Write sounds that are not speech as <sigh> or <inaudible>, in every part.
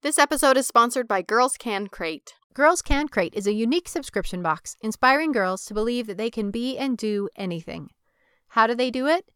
This episode is sponsored by Girls Can Crate. Girls Can Crate is a unique subscription box inspiring girls to believe that they can be and do anything. How do they do it?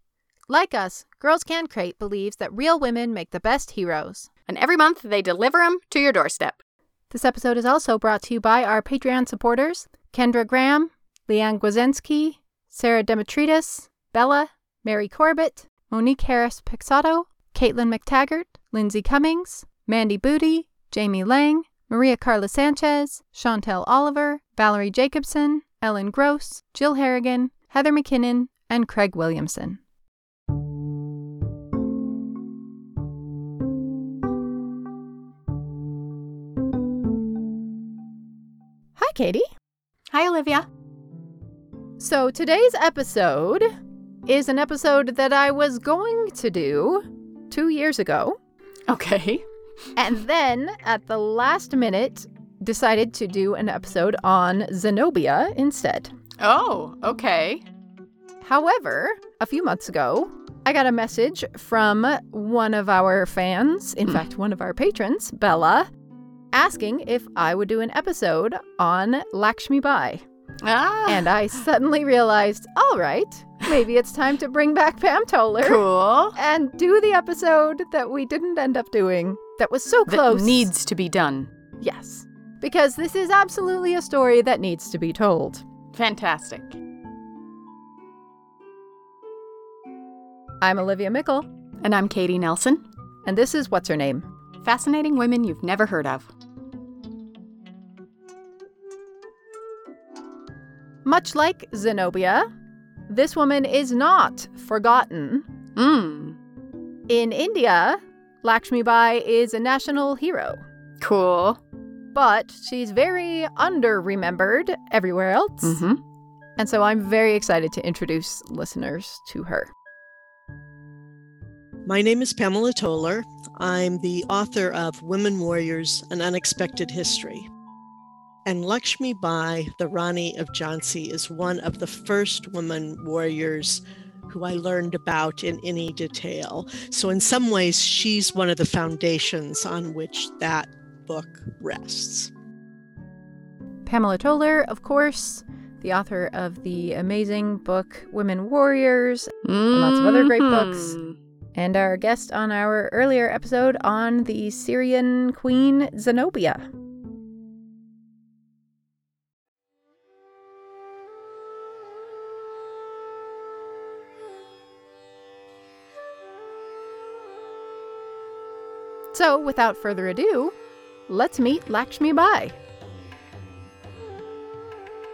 Like us, Girls Can Crate believes that real women make the best heroes. And every month they deliver them to your doorstep. This episode is also brought to you by our Patreon supporters Kendra Graham, Leanne Gwazensky, Sarah Demetritis, Bella, Mary Corbett, Monique Harris Pixato, Caitlin McTaggart, Lindsay Cummings, Mandy Booty, Jamie Lang, Maria Carla Sanchez, Chantel Oliver, Valerie Jacobson, Ellen Gross, Jill Harrigan, Heather McKinnon, and Craig Williamson. Hi, Katie. Hi, Olivia. So today's episode is an episode that I was going to do two years ago. Okay. And then at the last minute, decided to do an episode on Zenobia instead. Oh, okay. However, a few months ago, I got a message from one of our fans, in fact, one of our patrons, Bella, asking if I would do an episode on Lakshmi Bai. Ah. And I suddenly realized, all right, maybe it's time to bring back Pam Toler cool. and do the episode that we didn't end up doing that was so That close. needs to be done. Yes. Because this is absolutely a story that needs to be told. Fantastic. I'm Olivia Meikle, And I'm Katie Nelson. and this is What's Her Name? Fascinating women you've never heard of. Much like Zenobia, this woman is not forgotten. Mmm. In India, Lakshmi Bai is a national hero, Cool. but she's very under-remembered everywhere else. Mm-hmm. And so I'm very excited to introduce listeners to her. My name is Pamela Toler. I'm the author of Women Warriors An Unexpected History. And Lakshmi Bai, the Rani of Jhansi, is one of the first women warriors who I learned about in any detail. So, in some ways, she's one of the foundations on which that book rests. Pamela Toler, of course, the author of the amazing book Women Warriors, and lots of other great books. Mhm. and our guest on our earlier episode on the Syrian queen Zenobia. So, without further ado, let's meet Lakshmi Bai.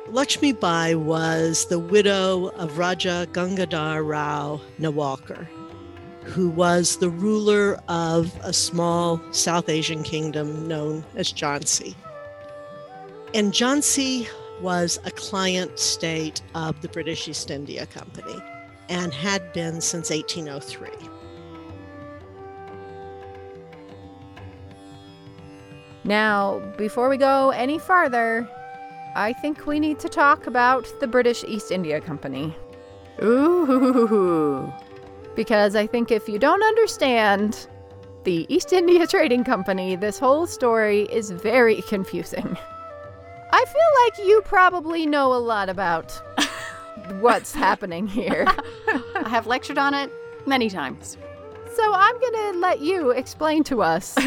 Lakshmi Bai was the widow of Raja Gangadhar Rao Nawalkar, who was the ruler of a small South Asian kingdom known as Jhansi. And Jhansi was a client state of the British East India Company and had been since 1803. Now, before we go any farther, I think we need to talk about the British East India Company. Ooh. Because I think if you don't understand the East India Trading Company, this whole story is very <laughs> confusing. I feel like you probably know a lot about <laughs> what's happening here. I have lectured on it many times. So I'm going to let you explain to us, <laughs> in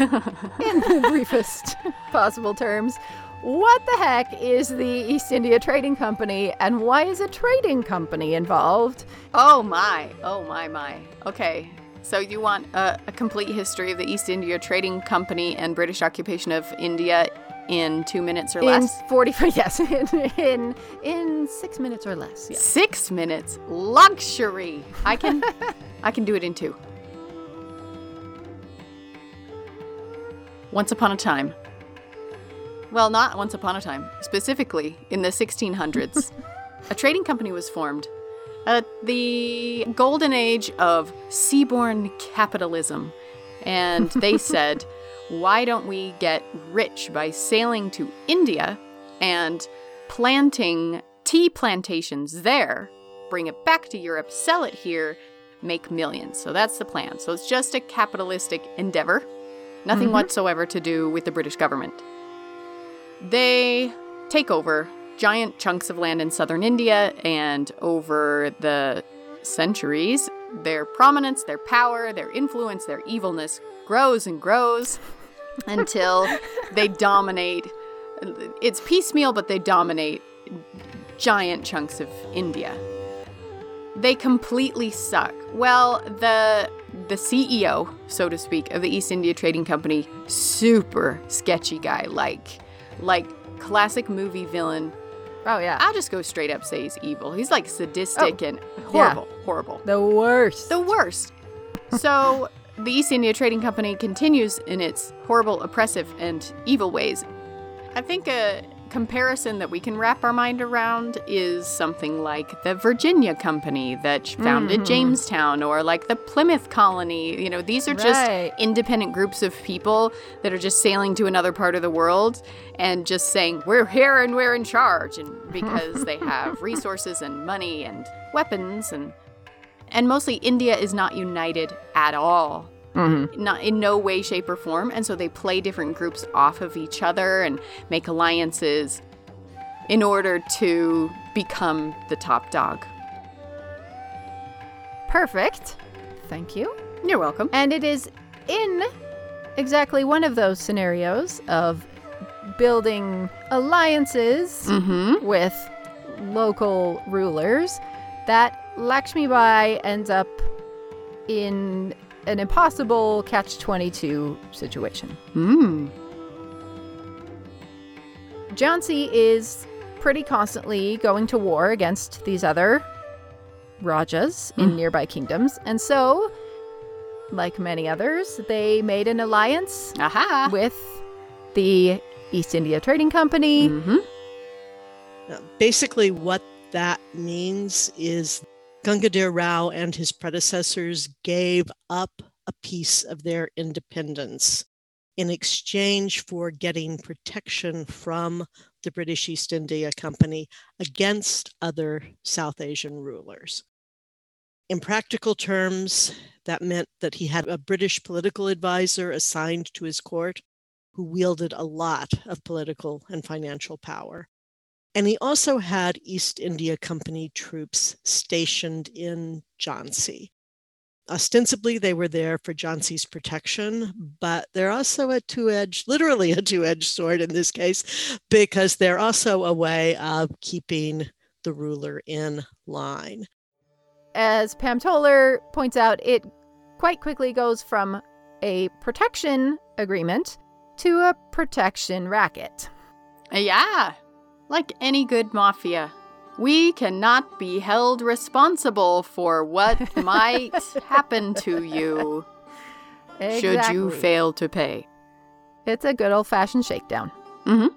the briefest possible terms, what the heck is the East India Trading Company and why is a trading company involved? Oh my. Oh my my. Okay. So you want a, a complete history of the East India Trading Company and British occupation of India in two minutes or less? in less? 45 <laughs> yes in, in in 6 minutes or less. Yes. Six minutes. Luxury. I can <laughs> I can do it in two. Once upon a time, Well, not once upon a time. Specifically, in the 1600s, <laughs> a trading company was formed. At the golden age of seaborne capitalism. And <laughs> they said, why don't we get rich by sailing to India and planting tea plantations there, bring it back to Europe, sell it here, make millions? So that's the plan. So it's just a capitalistic endeavor, nothing Mhm. whatsoever to do with the British government. They take over giant chunks of land in southern India, and over the centuries, their prominence, their power, their influence, their evilness grows and grows <laughs> until they dominate. It's piecemeal, but they dominate giant chunks of India. They completely suck. Well, the the CEO, so to speak, of the East India Trading Company, super sketchy guy, like like classic movie villain. Oh yeah. I'll just go straight up say he's evil. He's like sadistic oh. and horrible, horrible. the worst. The worst. So the East India Trading Company continues in its horrible, oppressive, and evil ways. I think a comparison that we can wrap our mind around is something like the Virginia Company that founded Mhm. Jamestown or like the Plymouth Colony. You know, these are just Right. independent groups of people that are just sailing to another part of the world and just saying, we're here and we're in charge. And <laughs> because they have resources and money and weapons and and mostly India is not united at all. Mhm. Not in no way, shape, or form. And so they play different groups off of each other and make alliances in order to become the top dog. Perfect. Thank you. You're welcome. And it is in exactly one of those scenarios of building alliances Mm-hmm. with local rulers that Lakshmi Bai ends up in an impossible catch 22 situation. Mm. Jhansi is pretty constantly going to war against these other Rajas in nearby kingdoms, and so, like many others, they made an alliance Aha. with the East India Trading Company. Mm-hmm. Basically, what that means is Gangadhar Rao and his predecessors gave up a piece of their independence in exchange for getting protection from the British East India Company against other South Asian rulers. In practical terms, that meant that he had a British political advisor assigned to his court who wielded a lot of political and financial power. And he also had East India Company troops stationed in Jhansi. Ostensibly, they were there for Jhansi's protection, but they're also a two edged, literally a two edged sword in this case, because they're also a way of keeping the ruler in line. As Pam Toler points out, it quite quickly goes from a protection agreement to a protection racket. Yeah. Like any good mafia. We cannot be held responsible for what <laughs> might happen to you should you fail to pay. It's a good old fashioned shakedown. Mm-hmm.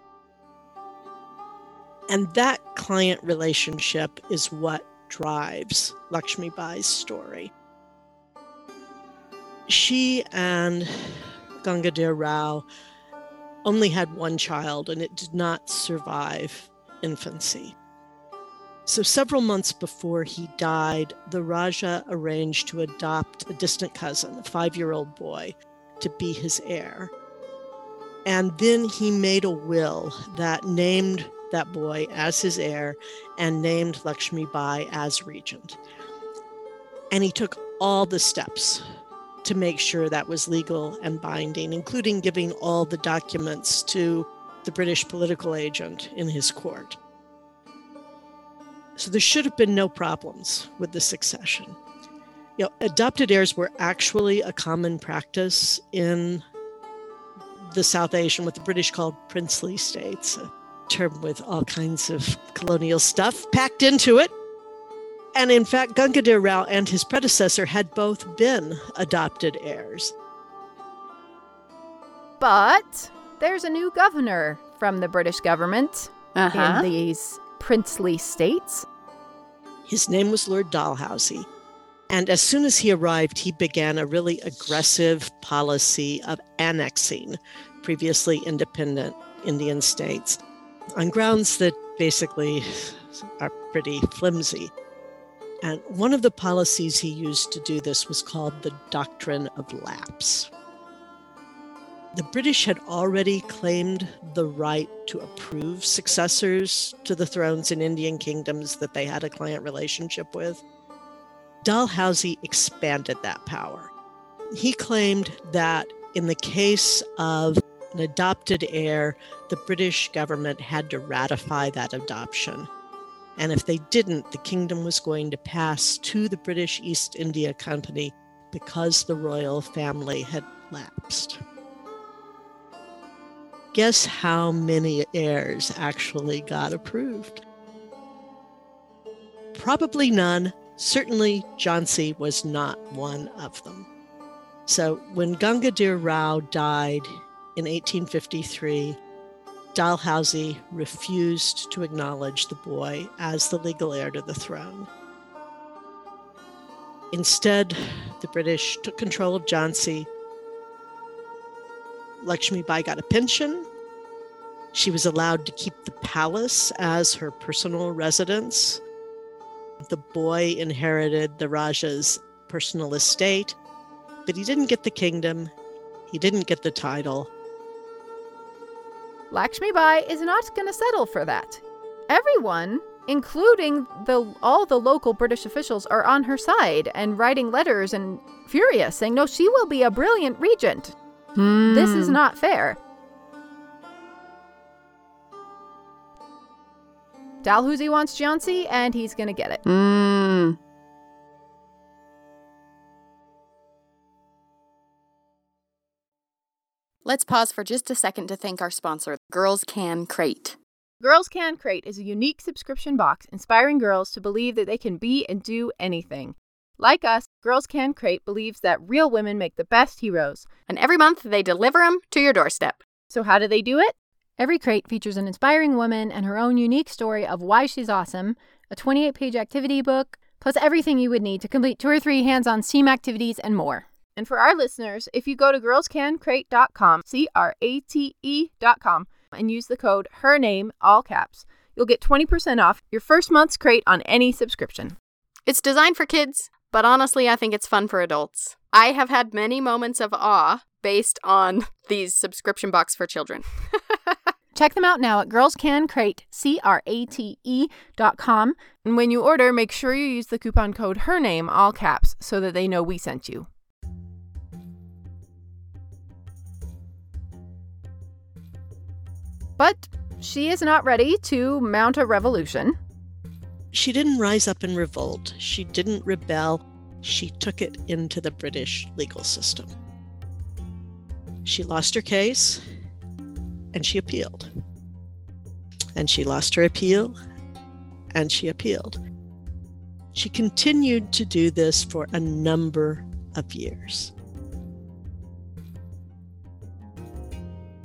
And that client relationship is what drives Lakshmi Bai's story. She and Gangadhar Rao only had one child and it did not survive infancy. So, several months before he died, the Raja arranged to adopt a distant cousin, a five year old boy, to be his heir. And then he made a will that named that boy as his heir and named Lakshmi Bai as regent. And he took all the steps to make sure that was legal and binding, including giving all the documents to the British political agent in his court. So there should have been no problems with the succession. You know, adopted heirs were actually a common practice in the South Asian, what the British called princely states, a term with all kinds of colonial stuff packed into it. And in fact, Gangadhar Rao and his predecessor had both been adopted heirs. But there's a new governor from the British government Uh-huh. in these princely states. His name was Lord Dalhousie. And as soon as he arrived, he began a really aggressive policy of annexing previously independent Indian states on grounds that basically are pretty flimsy. And one of the policies he used to do this was called the Doctrine of Lapse. The British had already claimed the right to approve successors to the thrones in Indian kingdoms that they had a client relationship with. Dalhousie expanded that power. He claimed that in the case of an adopted heir, the British government had to ratify that adoption. And if they didn't, the kingdom was going to pass to the British East India Company because the royal family had lapsed. Guess how many heirs actually got approved? Probably none. Certainly, Jhansi was not one of them. So, when Gangadhar Rao died in 1853, Dalhousie refused to acknowledge the boy as the legal heir to the throne. Instead, the British took control of Jhansi. Lakshmi Bai got a pension. She was allowed to keep the palace as her personal residence. The boy inherited the Raja's personal estate, but he didn't get the kingdom, he didn't get the title. Lakshmi Bai is not going to settle for that. Everyone, including the all the local British officials, are on her side and writing letters and furious, saying, "No, she will be a brilliant regent. This is Hmm. not fair." Dalhousie wants Jhansi, and he's going to get it. Mm. Let's pause for just a second to thank our sponsor, Girls Can Crate. Girls Can Crate is a unique subscription box inspiring girls to believe that they can be and do anything. Like us, Girls Can Crate believes that real women make the best heroes. And every month they deliver them to your doorstep. So, how do they do it? Every crate features an inspiring woman and her own unique story of why she's awesome, a 28 page activity book, plus everything you would need to complete two or three hands on STEAM activities and more. And for our listeners, if you go to girlscancrate.com, C R A T E.com, and use the code her name, all caps, you'll get 20% off your first month's crate on any subscription. It's designed for kids, but honestly, I think it's fun for adults. I have had many moments of awe based on <laughs> these subscription box for children. <laughs> Check them out now at girlscancrate, C-R-A-T-E dot com. And when you order, make sure you use the coupon code her name, all caps, so that they know we sent you. But she is not ready to mount a revolution. She didn't rise up in revolt. She didn't rebel. She took it into the British legal system. She lost her case and she appealed. And she lost her appeal and she appealed. She continued to do this for a number of years.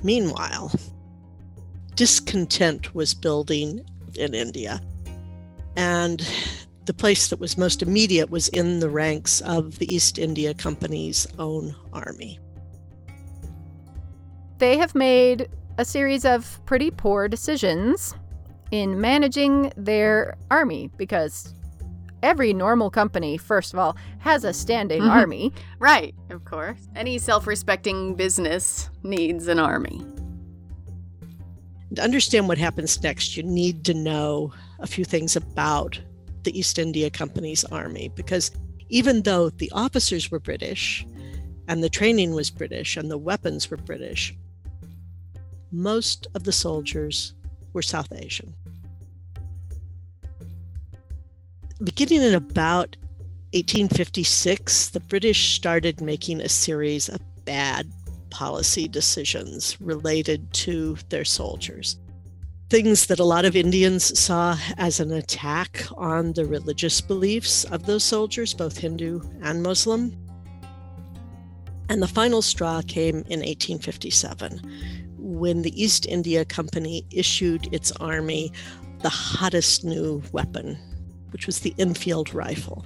Meanwhile, discontent was building in India. And the place that was most immediate was in the ranks of the East India Company's own army. They have made a series of pretty poor decisions in managing their army because every normal company, first of all, has a standing Mhm. army. Right, of course. Any self respecting business needs an army. To understand what happens next, you need to know a few things about the East India Company's army because even though the officers were British and the training was British and the weapons were British, most of the soldiers were South Asian. Beginning in about 1856, the British started making a series of bad policy decisions related to their soldiers. Things that a lot of Indians saw as an attack on the religious beliefs of those soldiers, both Hindu and Muslim. And the final straw came in 1857 when the East India Company issued its army the hottest new weapon, which was the Enfield rifle.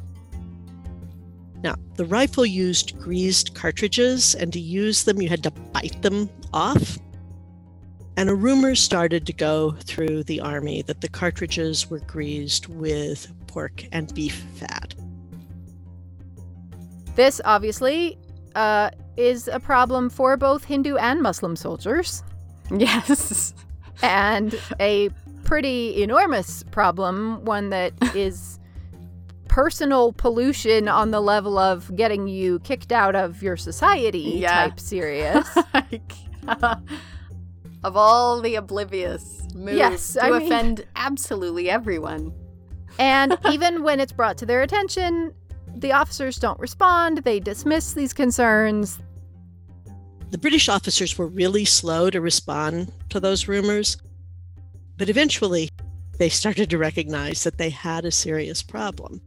Now, the rifle used greased cartridges, and to use them, you had to bite them off. And a rumor started to go through the army that the cartridges were greased with pork and beef fat. This obviously uh, is a problem for both Hindu and Muslim soldiers. <laughs> Yes. and a pretty enormous problem, one that <laughs> is personal pollution on the level of getting you kicked out of your society Yeah. type serious. <laughs> <laughs> of all the oblivious moves Yes, to I mean- offend absolutely everyone. and <laughs> even when it's brought to their attention, the officers don't respond. They dismiss these concerns. The British officers were really slow to respond to those rumors, but eventually they started to recognize that they had a serious problem.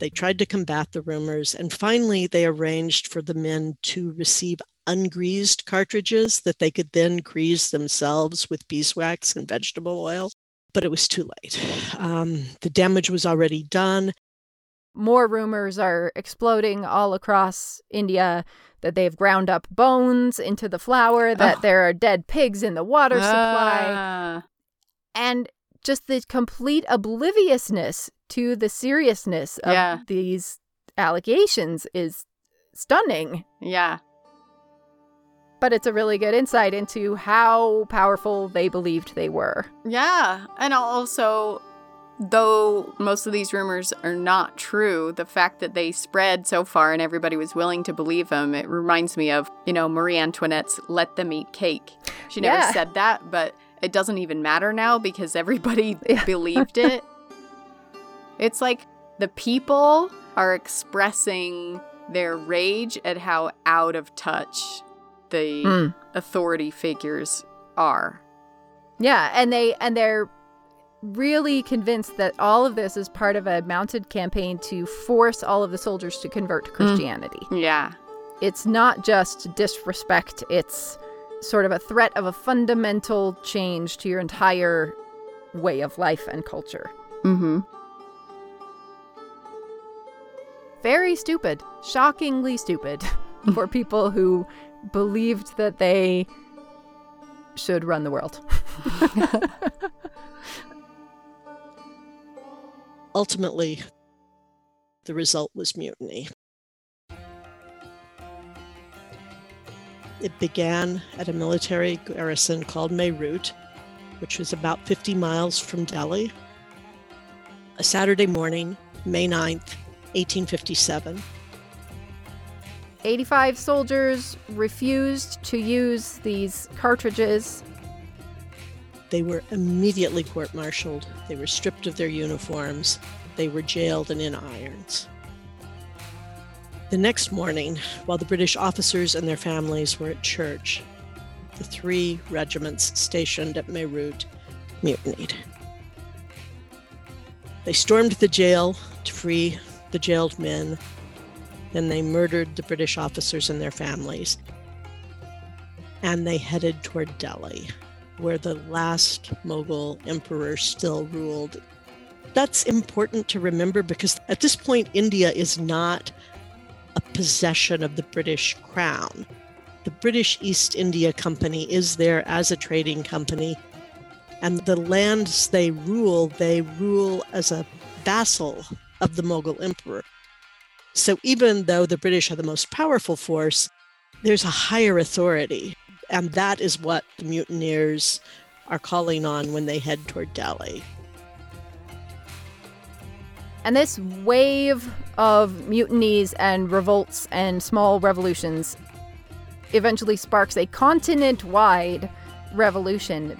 They tried to combat the rumors, and finally they arranged for the men to receive ungreased cartridges that they could then grease themselves with beeswax and vegetable oil. But it was too late. Um, the damage was already done. More rumors are exploding all across India that they've ground up bones into the flour, that Oh. there are dead pigs in the water supply. Ah. and just the complete obliviousness to the seriousness of Yeah. these allegations is stunning. yeah. But it's a really good insight into how powerful they believed they were. Yeah. And also, though most of these rumors are not true, the fact that they spread so far and everybody was willing to believe them, it reminds me of, you know, Marie Antoinette's let them eat cake. She never Yeah. said that, but it doesn't even matter now because everybody <laughs> Yeah. believed it. It's like the people are expressing their rage at how out of touch the Mm. authority figures are. Yeah, and they and they're really convinced that all of this is part of a mounted campaign to force all of the soldiers to convert to Christianity. Yeah. It's not just disrespect, it's sort of a threat of a fundamental change to your entire way of life and culture. Mm-hmm. Very stupid, shockingly stupid <laughs> for people who believed that they should run the world. <laughs> Ultimately, the result was mutiny. It began at a military garrison called Meerut, which was about 50 miles from Delhi. A Saturday morning, May 9th, 1857. 85 soldiers refused to use these cartridges. They were immediately court martialed. They were stripped of their uniforms. They were jailed and in irons. The next morning, while the British officers and their families were at church, the three regiments stationed at Meerut mutinied. They stormed the jail to free the jailed men. Then they murdered the British officers and their families. And they headed toward Delhi where the last Mughal emperor still ruled. That's important to remember because at this point, India is not a possession of the British crown. The British East India Company is there as a trading company, and the lands they rule, they rule as a vassal of the Mughal emperor. So even though the British are the most powerful force, there's a higher authority and that is what the mutineers are calling on when they head toward Delhi. And this wave of mutinies and revolts and small revolutions eventually sparks a continent wide revolution.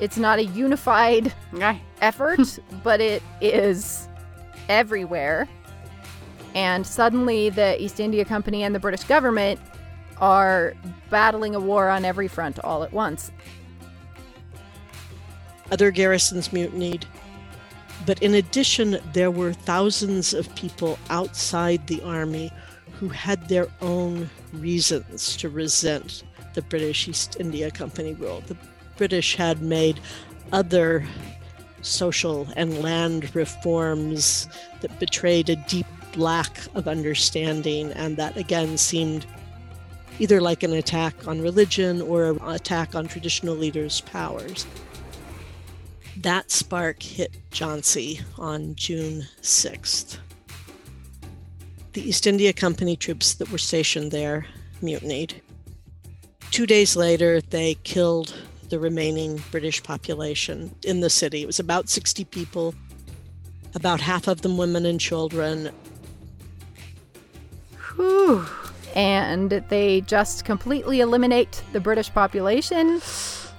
It's not a unified Okay. effort, <laughs> but it is everywhere. And suddenly, the East India Company and the British government are battling a war on every front all at once. Other garrisons mutinied. But in addition, there were thousands of people outside the army who had their own reasons to resent the British East India Company rule. The British had made other social and land reforms that betrayed a deep lack of understanding, and that again seemed either like an attack on religion or an attack on traditional leaders' powers. That spark hit Jhansi on June 6th. The East India Company troops that were stationed there mutinied. Two days later, they killed the remaining British population in the city. It was about 60 people, about half of them women and children. Whew. And they just completely eliminate the British population,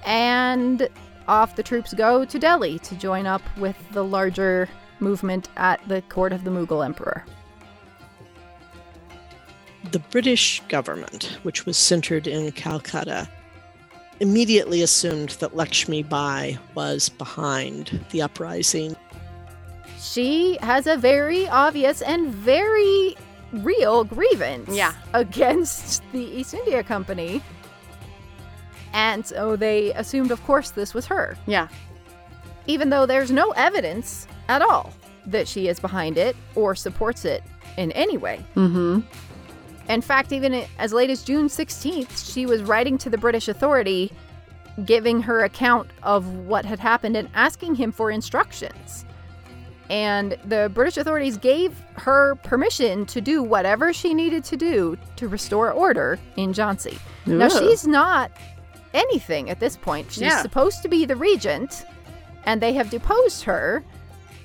and off the troops go to Delhi to join up with the larger movement at the court of the Mughal emperor. The British government, which was centered in Calcutta, immediately assumed that Lakshmi Bai was behind the uprising. She has a very obvious and very real grievance Yeah. against the East India Company. And so they assumed, of course, this was her, Yeah. even though there's no evidence at all that she is behind it or supports it in any way. Mm-hmm. In fact, even as late as June 16th, she was writing to the British authority, giving her account of what had happened and asking him for instructions. And the British authorities gave her permission to do whatever she needed to do to restore order in Jhansi. Now, she's not anything at this point. She's Yeah. supposed to be the regent, and they have deposed her,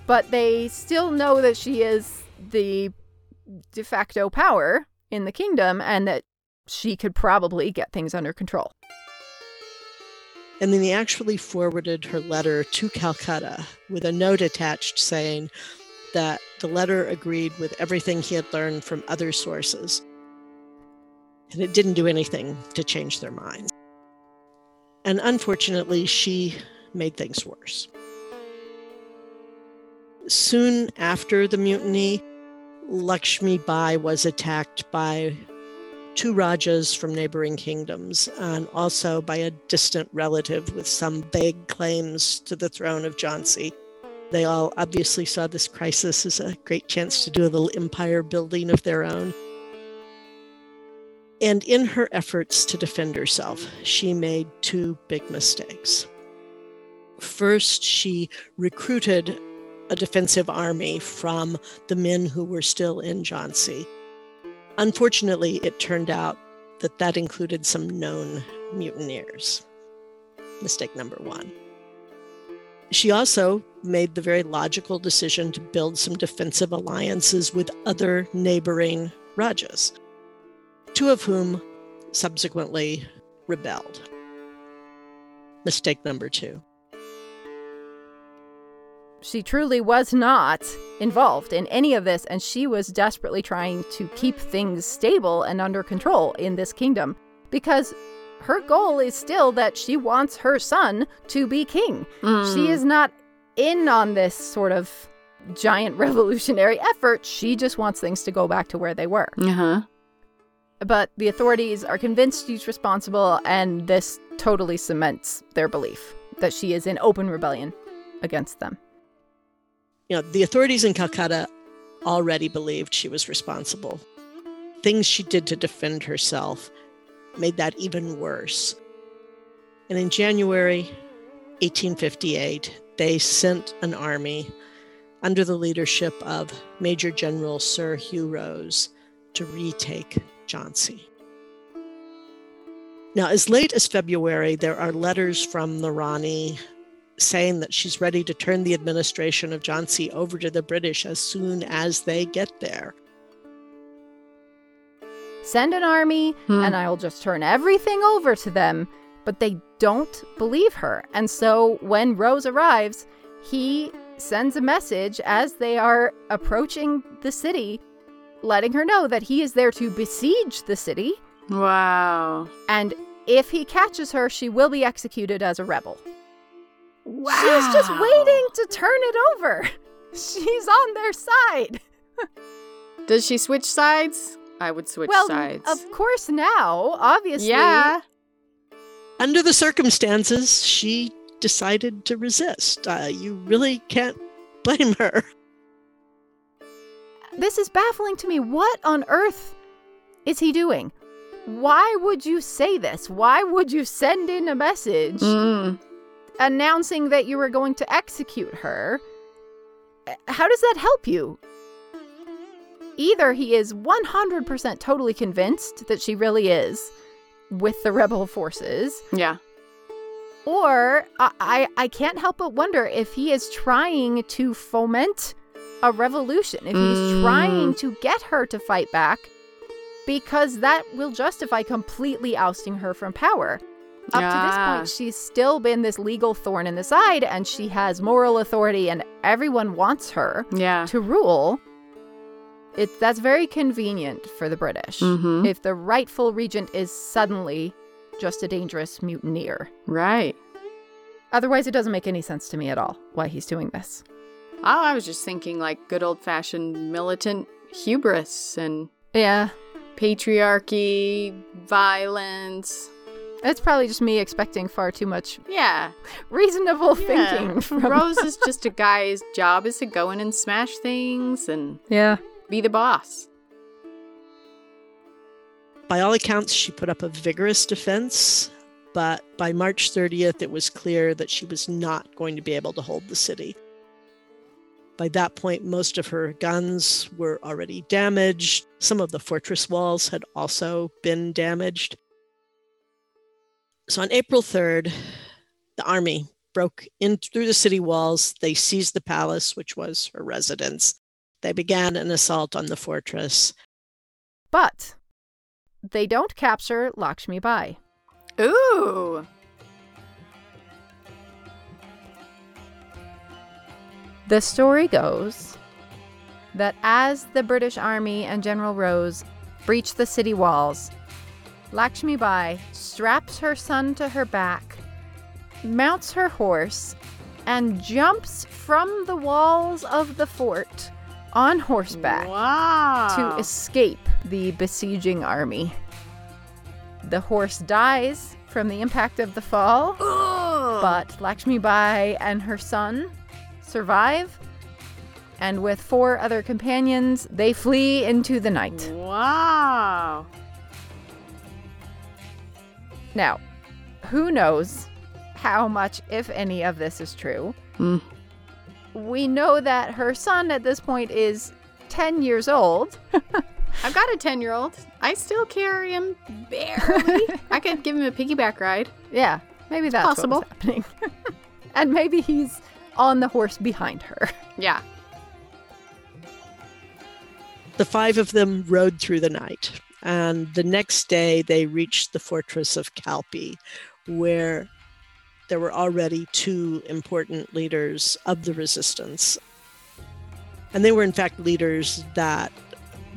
but they still know that she is the de facto power in the kingdom and that she could probably get things under control. And then he actually forwarded her letter to Calcutta with a note attached saying that the letter agreed with everything he had learned from other sources. And it didn't do anything to change their minds. And unfortunately, she made things worse. Soon after the mutiny, Lakshmi Bai was attacked by two Rajas from neighboring kingdoms, and also by a distant relative with some vague claims to the throne of Jhansi. They all obviously saw this crisis as a great chance to do a little empire building of their own. And in her efforts to defend herself, she made two big mistakes. First, she recruited a defensive army from the men who were still in Jhansi. Unfortunately, it turned out that that included some known mutineers. Mistake number one. She also made the very logical decision to build some defensive alliances with other neighboring Rajas, two of whom subsequently rebelled. Mistake number two. She truly was not involved in any of this, and she was desperately trying to keep things stable and under control in this kingdom because her goal is still that she wants her son to be king. She is not in on this sort of giant <laughs> revolutionary effort. She just wants things to go back to where they were. Uh-huh. But the authorities are convinced she's responsible, and this totally cements their belief that she is in open rebellion against them. You know, the authorities in Calcutta already believed she was responsible. Things she did to defend herself made that even worse. And in January 1858, they sent an army under the leadership of Major General Sir Hugh Rose to retake Jhansi. Now, as late as February, there are letters from the Rani saying that she's ready to turn the administration of Jhansi over to the British as soon as they get there. Send an army, Hmm. and I will just turn everything over to them. But they don't believe her. And so when Rose arrives, he sends a message as they are approaching the city, letting her know that he is there to besiege the city. Wow. And if he catches her, she will be executed as a rebel. Wow. She's just waiting to turn it over. She's on their side. <laughs> Does she switch sides? I would switch well, sides. of course now, obviously. yeah. under the circumstances, she decided to resist. Uh, you really can't <laughs> blame her. This is baffling to me. What on earth is he doing? Why would you say this? Why would you send in a message Mm. announcing that you were going to execute her? How does that help you? Either he is 100% totally convinced that she really is with the rebel forces, Yeah. or I, I, I can't help but wonder if he is trying to foment a revolution, if he's Mm. trying to get her to fight back, because that will justify completely ousting her from power. Up to this point, she's still been this legal thorn in the side, and she has moral authority, and everyone wants her Yeah. to rule. It, that's very convenient for the British Mhm. if the rightful regent is suddenly just a dangerous mutineer. Right. Otherwise, it doesn't make any sense to me at all why he's doing this. Oh, I was just thinking like good old fashioned militant hubris and Yeah, patriarchy, violence. it's probably just me expecting far too much Yeah. reasonable yeah. thinking <laughs> from Rose is just a guy's job is to go in and smash things and Yeah. be the boss. By all accounts, she put up a vigorous defense, but by March 30th, it was clear that she was not going to be able to hold the city. By that point, most of her guns were already damaged. Some of the fortress walls had also been damaged. So on April 3rd, the army broke in through the city walls. They seized the palace, which was her residence. They began an assault on the fortress. But they don't capture Lakshmi Bai. Ooh. The story goes that as the British Army and General Rose breach the city walls, Lakshmi Bai straps her son to her back, mounts her horse, and jumps from the walls of the fort on horseback Wow. to escape the besieging army. The horse dies from the impact of the fall, Ugh. but Lakshmi Bai and her son survive, and with four other companions, they flee into the night. Wow. Now, who knows how much, if any, of this is true? Hmm. We know that her son at this point is 10 years old. <laughs> I've got a 10 year old. I still carry him barely. <laughs> I could give him a piggyback ride. Yeah, maybe that's possible. what's happening. <laughs> and maybe he's on the horse behind her. <laughs> Yeah. The five of them rode through the night, and the next day they reached the fortress of Kalpi, where there were already two important leaders of the resistance. And they were, in fact, leaders that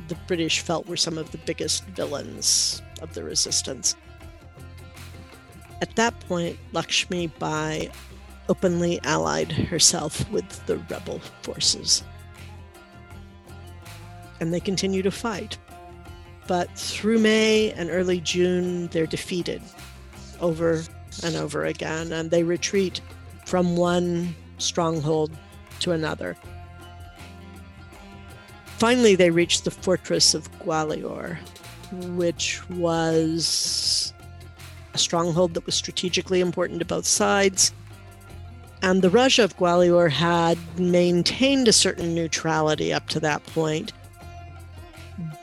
the British felt were some of the biggest villains of the resistance. At that point, Lakshmi Bai openly allied herself with the rebel forces and they continue to fight. But through May and early June, they're defeated over and over again, and they retreat from one stronghold to another. Finally, they reach the fortress of Gwalior, which was a stronghold that was strategically important to both sides. And the Raja of Gwalior had maintained a certain neutrality up to that point,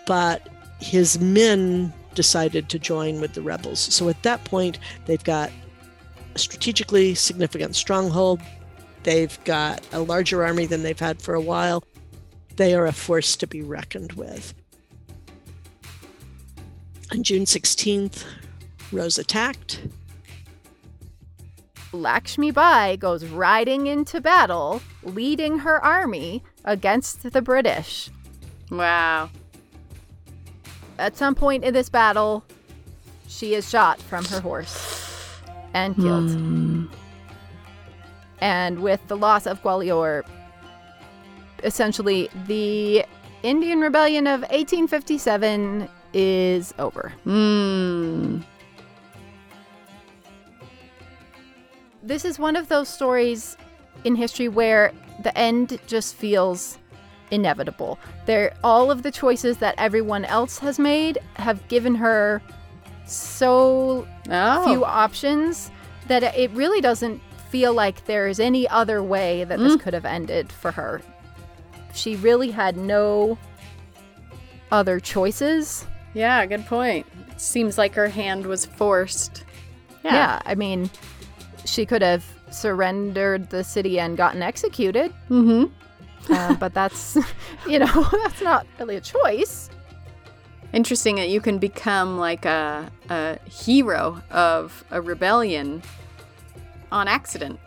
but his men decided to join with the rebels. So at that point, they've got a strategically significant stronghold. They've got a larger army than they've had for a while. They are a force to be reckoned with. On June 16th, Rose attacked. Lakshmi Bai goes riding into battle, leading her army against the British. Wow. At some point in this battle, she is shot from her horse and killed. Hmm. And with the loss of Gwalior, essentially the Indian Rebellion of 1857 is over. Hmm. This is one of those stories in history where the end just feels inevitable. There all of the choices that everyone else has made have given her so Oh. few options that it really doesn't feel like there is any other way that this Mm. could have ended for her. She really had no other choices. Yeah, good point. Seems like her hand was forced. Yeah. I mean, she could have surrendered the city and gotten executed, Mm-hmm. uh, <laughs> but that's, <laughs> you know, <laughs> that's not really a choice. Interesting that you can become like a, a hero of a rebellion on accident.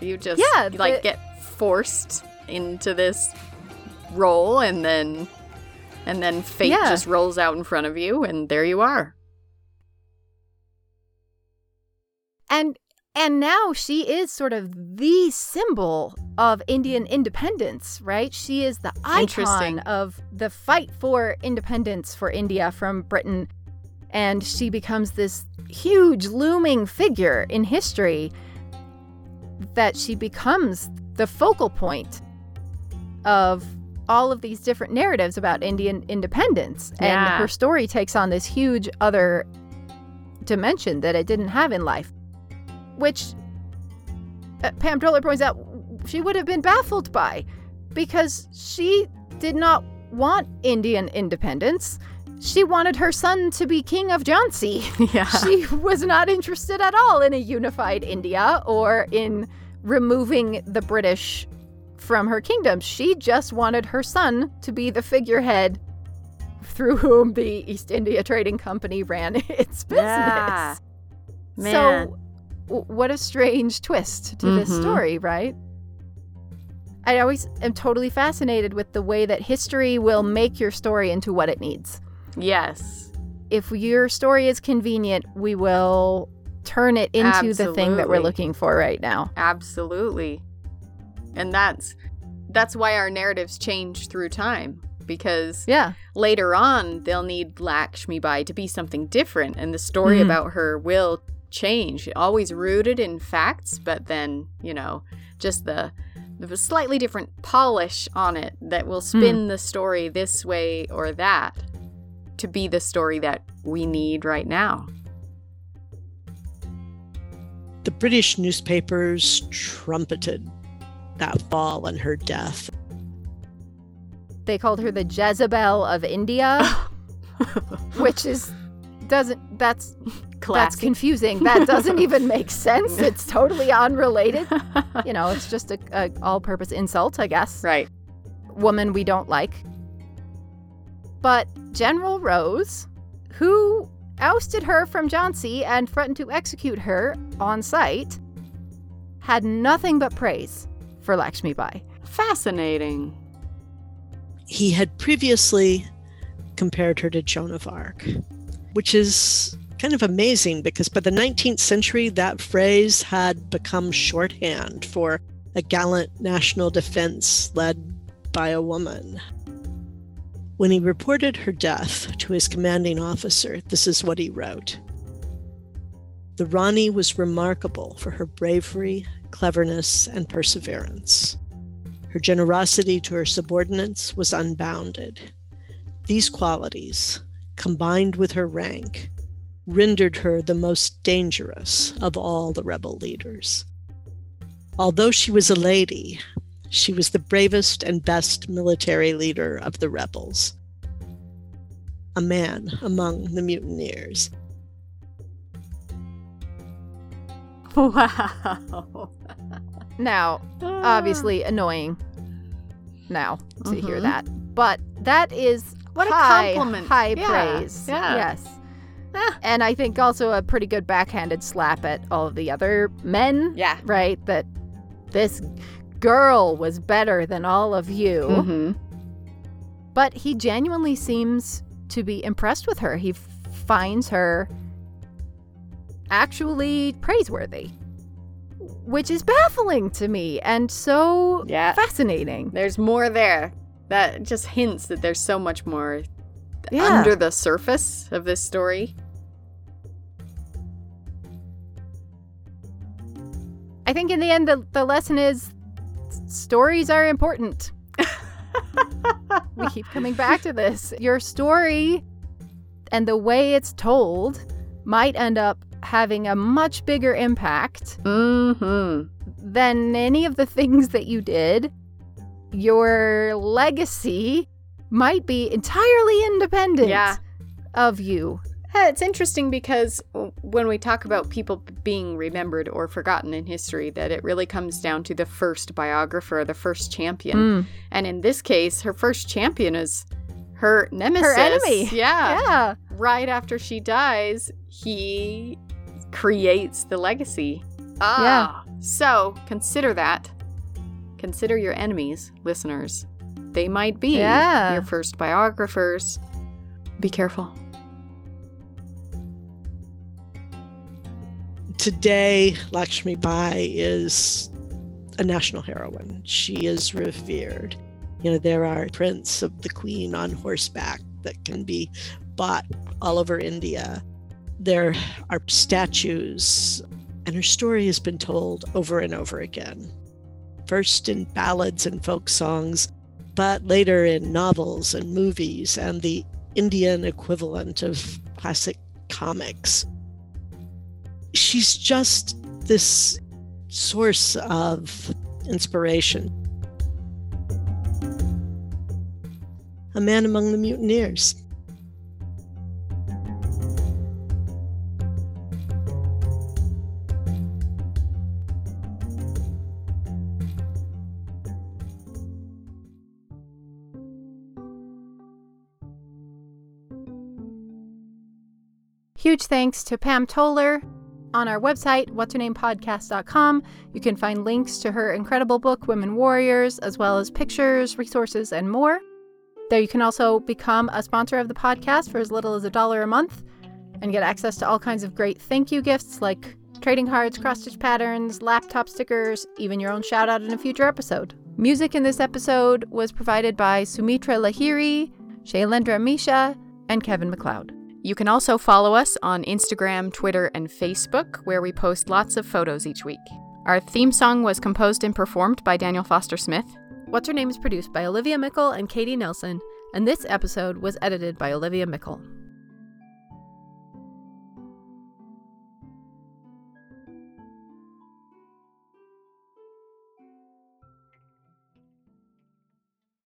You just Yeah, you, like get forced into this role and then and then fate Yeah. just rolls out in front of you and there you are. and and now she is sort of the symbol of Indian independence, right? She is the icon of the fight for independence for India from Britain. And she becomes this huge looming figure in history that she becomes the focal point of all of these different narratives about Indian independence. Yeah. And her story takes on this huge other dimension that it didn't have in life which uh, Pam Toler points out she would have been baffled by because she did not want Indian independence. She wanted her son to be king of Jhansi. <laughs> yeah. she was not interested at all in a unified India or in removing the British from her kingdom. She just wanted her son to be the figurehead through whom the East India Trading Company ran <laughs> its business. Yeah. Man. So, what a strange twist to this Mhm. story, right? I always am totally fascinated with the way that history will make your story into what it needs. yes. If your story is convenient, we will turn it into the thing that we're looking for right now. Absolutely. And that's that's why our narratives change through time because Yeah. later on they'll need Lakshmi Bai to be something different and the story Mhm. about her will change. Always rooted in facts, but then, you know, just the the slightly different polish on it that will hmm. spin the story this way or that to be the story that we need right now. The British newspapers trumpeted that fall and her death. They called her the Jezebel of India, <laughs> which is doesn't that's that's confusing. That doesn't even make sense. It's totally unrelated. You know, it's just a, a all-purpose insult, I guess. right. woman we don't like. But General Rose, who ousted her from Jhansi and threatened to execute her on sight, had nothing but praise for Lakshmi Bai. Fascinating. He had previously compared her to Joan of Arc, which is kind of amazing because by the 19th century, that phrase had become shorthand for a gallant national defense led by a woman. When he reported her death to his commanding officer, this is what he wrote The Rani was remarkable for her bravery, cleverness, and perseverance. Her generosity to her subordinates was unbounded. These qualities, combined with her rank, rendered her the most dangerous of all the rebel leaders. Although she was a lady, she was the bravest and best military leader of the rebels, a man among the mutineers. Wow. Now, obviously annoying now to hear Mhm. that. But that is What a compliment. high Yeah, praise. yeah. Yes. <laughs> And I think also a pretty good backhanded slap at all of the other men. Yeah. Right? That this girl was better than all of you. Mm-hmm. But he genuinely seems to be impressed with her. He f- finds her actually praiseworthy, which is baffling to me and so Yeah. fascinating. There's more there. That just hints that there's so much more Yeah. under the surface of this story. I think in the end, the, the lesson is stories are important. we keep coming back to this. Your story and the way it's told might end up having a much bigger impact Mm-hmm. than any of the things that you did. Your legacy might be entirely independent Yeah. of you. Yeah, it's interesting because when we talk about people being remembered or forgotten in history, that it really comes down to the first biographer, the first champion. Mm. And in this case, her first champion is her nemesis. Her enemy. Yeah. Yeah. Right after she dies, he creates the legacy. Ah. So consider that. Consider your enemies, listeners. They might be Yeah. your first biographers. Be careful. Today, Lakshmi Bai is a national heroine. She is revered. You know, there are prints of the queen on horseback that can be bought all over India. There are statues, and her story has been told over and over again. First in ballads and folk songs, but later in novels and movies and the Indian equivalent of classic comics. She's just this source of inspiration. A man among the mutineers. Huge thanks to Pam Toler. On our website, what'shernamepodcast.com, you can find links to her incredible book, Women Warriors, as well as pictures, resources, and more. There you can also become a sponsor of the podcast for as little as a dollar a month and get access to all kinds of great thank you gifts like trading cards, cross stitch patterns, laptop stickers, even your own shout out in a future episode. Music in this episode was provided by Sumitra Lahiri, Shailendra Misha, and Kevin MacLeod. You can also follow us on Instagram, Twitter, and Facebook, where we post lots of photos each week. Our theme song was composed and performed by Daniel Foster Smith. What's Her Name is produced by Olivia Meikle and Katie Nelson, and this episode was edited by Olivia Meikle.